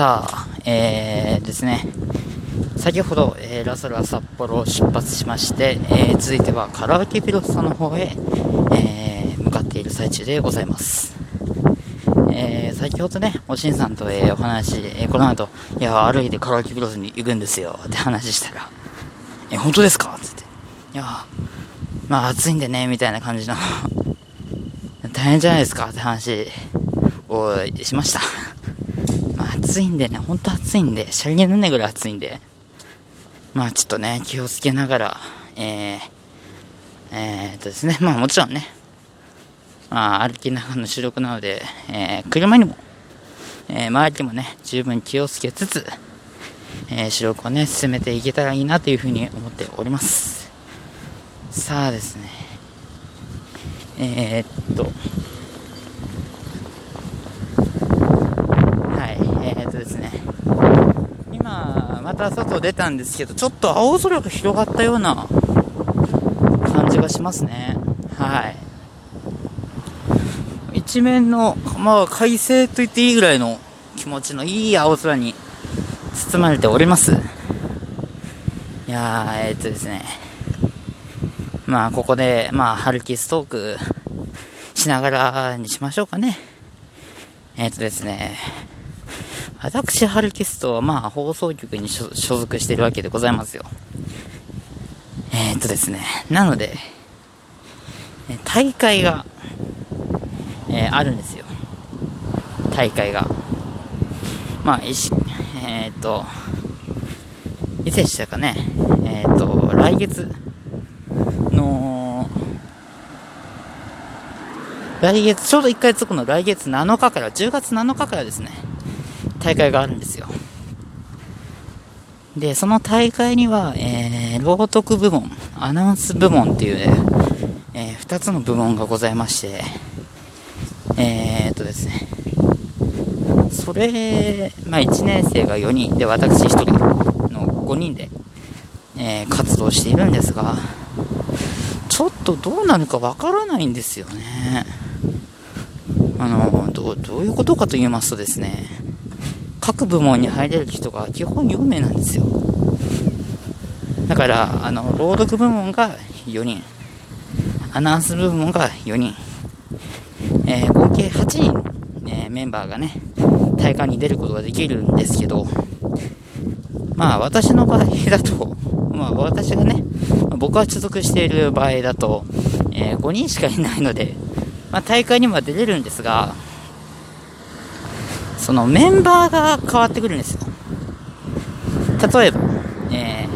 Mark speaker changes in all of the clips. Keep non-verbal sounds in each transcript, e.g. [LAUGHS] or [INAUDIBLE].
Speaker 1: さあ、えー、ですね、先ほど、えー、ラサラ札幌を出発しまして、えー、続いてはカラオケピロスさんの方へ、えー、向かっている最中でございます。えー、先ほどね、おしんさんと、えー、お話、えー、この後、いや、歩いてカラオケピロスに行くんですよ、って話したら、え、本当ですか？つって。いや、まあ暑いんでね、みたいな感じの [LAUGHS] 大変じゃないですか？って話をしました。暑いんでね、ほんと暑いんで、シャリになんないぐらい暑いんで、まあちょっとね、気をつけながら、えー、えー、っとですね、まあもちろんね、まあ歩きながらの収録なので、えー、車にも、えー、周りにもね、十分気をつけつつ、えー、収録をね、進めていけたらいいなというふうに思っております。さあですね、えー、っと、はい、えー、っとですね、今、また外出たんですけど、ちょっと青空が広がったような感じがしますね。はい。一面の、まあ、快晴と言っていいぐらいの気持ちのいい青空に包まれております。いやー、えー、っとですね。まあ、ここで、まあ、春キストークしながらにしましょうかね。えっ、とですね。私、ハルキストは、まあ、放送局に所属しているわけでございますよ。えっ、とですね。なので、大会が、えー、あるんですよ。大会が。まあ、いしえっ、と、いつでしたかね。えっ、と、来月の、来月、ちょうど1回つくの来月7日から、10月7日からですね、大会があるんですよ。で、その大会には、えー、朗読部門、アナウンス部門っていう、ね、えー、2つの部門がございまして、えー、っとですね、それ、まあ、1年生が4人で、私1人の5人で、えー、活動しているんですが、ちょっとどうなるかわからないんですよね。あのど、どういうことかと言いますとですね、各部門に入れる人が基本4名なんですよ。だから、あの、朗読部門が4人、アナウンス部門が4人、えー、合計8人、えー、メンバーがね、大会に出ることができるんですけど、まあ私の場合だと、[LAUGHS] まあ私がね、僕が所属している場合だと、えー、5人しかいないので、まあ、大会にも出れるんですが、そのメンバーが変わってくるんですよ。例えば、え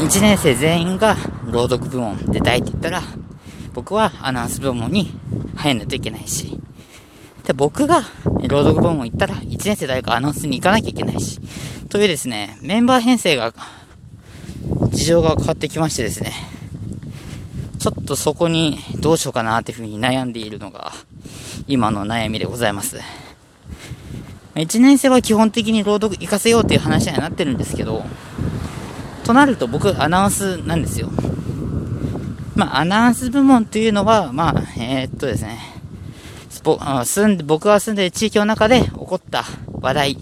Speaker 1: ー、1年生全員が朗読部門出たいって言ったら、僕はアナウンス部門に入らないといけないし、で僕が朗読部門行ったら、1年生誰かアナウンスに行かなきゃいけないし、というですね、メンバー編成が、事情が変わってきましてですね、ちょっとそこにどうしようかなっていうふうに悩んでいるのが、今の悩みでございます。1年生は基本的に朗読行かせようっていう話にはなってるんですけど、となると僕アナウンスなんですよ。まあ、アナウンス部門っていうのは、まあ、えー、っとですね、住んで、僕が住んでいる地域の中で起こった話題、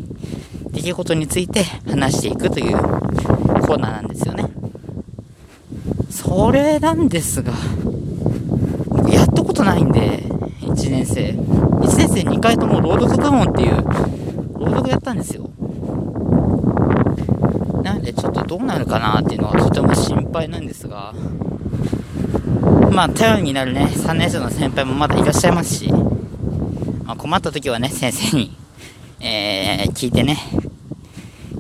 Speaker 1: 出来事について話していくというコーナーなんですよね。それなんですが、やったことないんで、1年生。1年生2回とも朗読部門っていう朗読やったんですよ。なのでちょっとどうなるかなっていうのはとても心配なんですが、まあ頼りになるね、3年生の先輩もまだいらっしゃいますし、まあ、困った時はね、先生に、えー、聞いてね、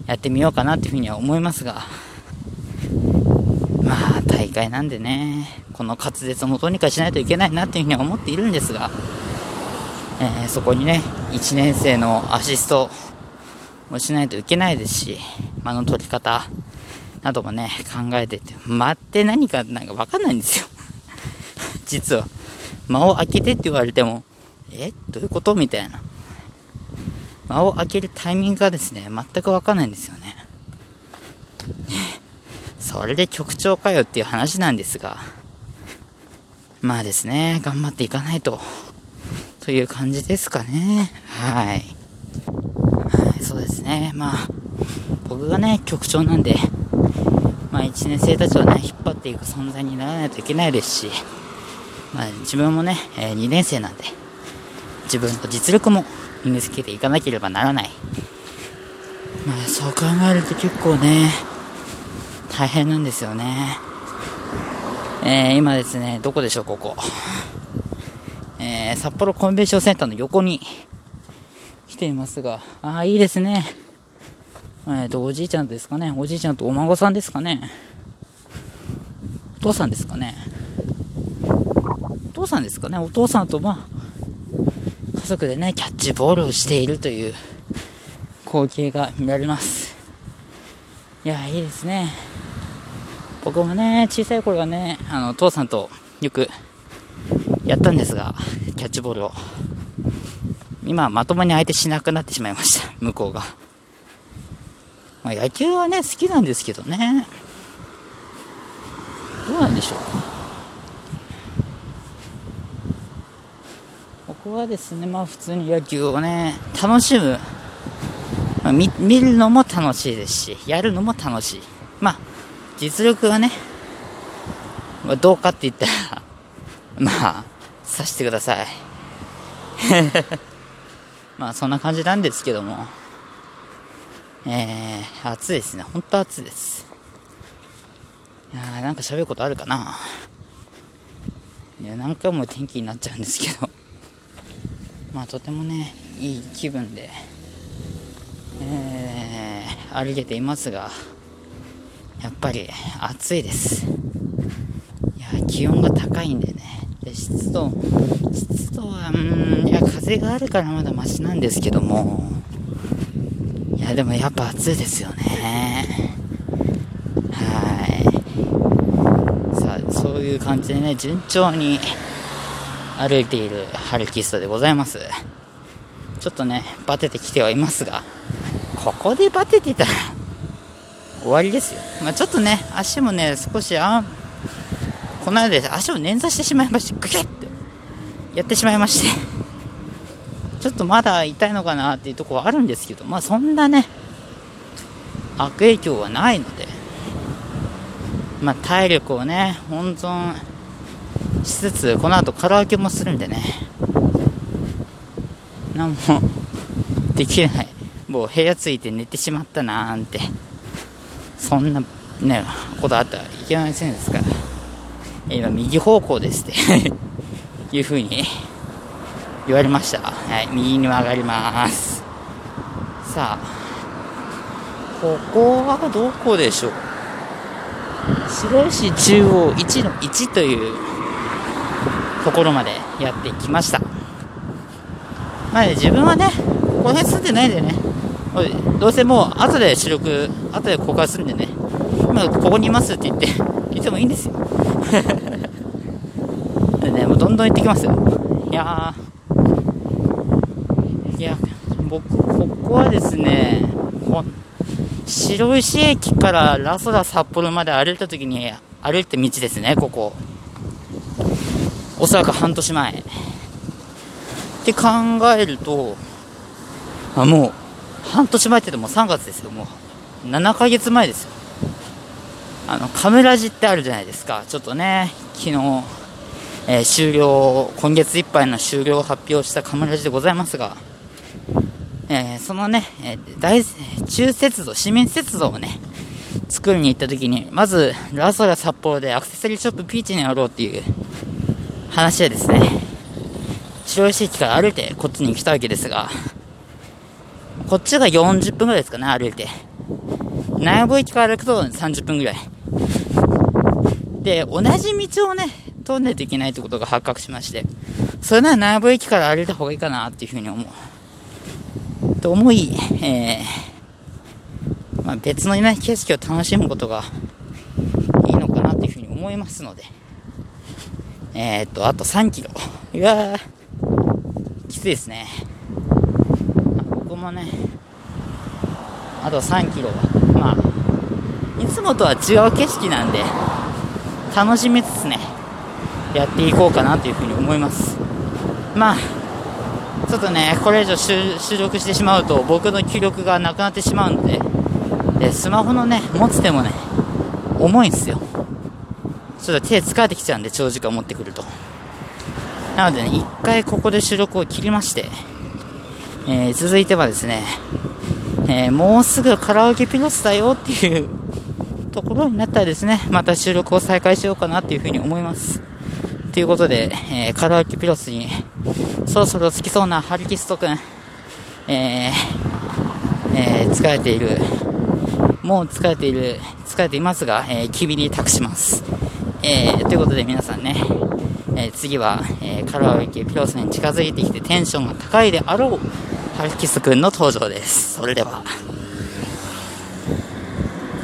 Speaker 1: やってみようかなっていうふうには思いますが、まあ大会なんでね、この滑舌もどうにかしないといけないなっていうふうには思っているんですが、えー、そこにね、1年生のアシストもしないといけないですし、間の取り方などもね、考えてて、間って何かなんかわかんないんですよ。[LAUGHS] 実は。間を開けてって言われても、え？どういうこと？みたいな。間を開けるタイミングがですね、全くわかんないんですよね。[LAUGHS] それで局長かよっていう話なんですが、まあですね、頑張っていかないと。という感じですかね。はい。はですね。まあ、僕がね、局長なんで、まあ、1年生たちをね、引っ張っていく存在にならないといけないですし、まあ、自分もね、えー、2年生なんで、自分の実力も身につけていかなければならない。まあ、そう考えると結構ね、大変なんですよね。えー、今ですね、どこでしょう、ここ。えー、札幌コンベンションセンターの横に来ていますが、ああ、いいですね。えっ、ー、と、おじいちゃんですかね。おじいちゃんとお孫さんですかね。お父さんですかね。お父さんですかね。お父さんと、まあ、家族でね、キャッチボールをしているという光景が見られます。いや、いいですね。僕もね、小さい頃はね、あの、父さんとよくやったんですが、キャッチボールを。今、まともに相手しなくなってしまいました、向こうが。まあ、野球はね、好きなんですけどね。どうなんでしょう。僕はですね、まあ普通に野球をね、楽しむ。まあ、見見るのも楽しいですし、やるのも楽しい。まあ、実力はね、まあ、どうかって言ったら、[LAUGHS] まあ、さしてください。[LAUGHS] まあ、そんな感じなんですけども、えー、暑いですね。ほんと暑いです。いやー、なんか喋ることあるかないや、何回も天気になっちゃうんですけど、[LAUGHS] まあ、とてもね、いい気分で、えー、歩けていますが、やっぱり暑いです。いや、気温が高いんでね。湿度、湿度は、うん、いや、風があるからまだマシなんですけども、いや、でもやっぱ暑いですよね。はい。さあ、そういう感じでね、順調に歩いているハルキストでございます。ちょっとね、バテてきてはいますが、ここでバテてたら終わりですよ。まあ、ちょっとね、足もね、少し、あこの間で足を捻挫してしまいまして、グキッて。やってしまいまして。[LAUGHS] ちょっとまだ痛いのかなっていうところはあるんですけど、まあそんなね、悪影響はないので、まあ体力をね、温存しつつ、この後カラオケもするんでね、何もできない。もう部屋着いて寝てしまったなーんて、そんなね、ことあったらいけませんですから、今右方向ですって [LAUGHS] いうふうに言われました。はい、右に曲がります。さあ、ここはどこでしょう？白石中央1の1というところまでやってきました。まあ、ね、自分はね、この辺住んでないんでね、どうせもう後で主力、後で公開するんでね、今ここにいますって言って、言ってもいいんですよ。[LAUGHS] でね、もうどんどん行ってきますよ。いや、いや、僕、ここはですね、白石駅からラソダ札幌まで歩いた時に歩いた道ですね、ここ。おそらく半年前。って考えると、あ、もう、半年前ってでも3月ですよ、もう。7ヶ月前ですよ。あの、カメラジってあるじゃないですか。ちょっとね、昨日、えー、終了、今月いっぱいの終了を発表したカメラジでございますが、えー、そのね、え、大、中鉄道、市民鉄道をね、作りに行った時に、まず、ラソラ札幌でアクセサリーショップピーチにやろうっていう話でですね、白石駅から歩いてこっちに来たわけですが、こっちが40分ぐらいですかね、歩いて。内部駅から歩くと30分ぐらい。で、同じ道をね、通んないといけないってことが発覚しまして、それなら内部駅から歩いた方がいいかなっていうふうに思う。と思い、えー、まあ、別のね、景色を楽しむことがいいのかなっていうふうに思いますので、えー、っと、あと3キロ。いやー、きついですね。ここもね、あと3キロは、まあ、いつもとは違う景色なんで、楽しみつつね、やっていこうかなというふうに思います。まあ、ちょっとね、これ以上収録してしまうと僕の気力がなくなってしまうので、でスマホのね、持つ手もね、重いんですよ。ちょっと手疲れてきちゃうんで、長時間持ってくると。なのでね、一回ここで収録を切りまして、えー、続いてはですね、えー、もうすぐカラオケピロスだよっていうところになったらですね、また収録を再開しようかなっていうふうに思います。ということで、えー、カラオケピロスにそろそろ着きそうなハリキスト君、えー、えー、疲れている、もう疲れている、疲れていますが、えー、君に託します。えー、ということで皆さんね、えー、次は、えー、カラオケピロスに近づいてきてテンションが高いであろうハリキスト君の登場です。それでは。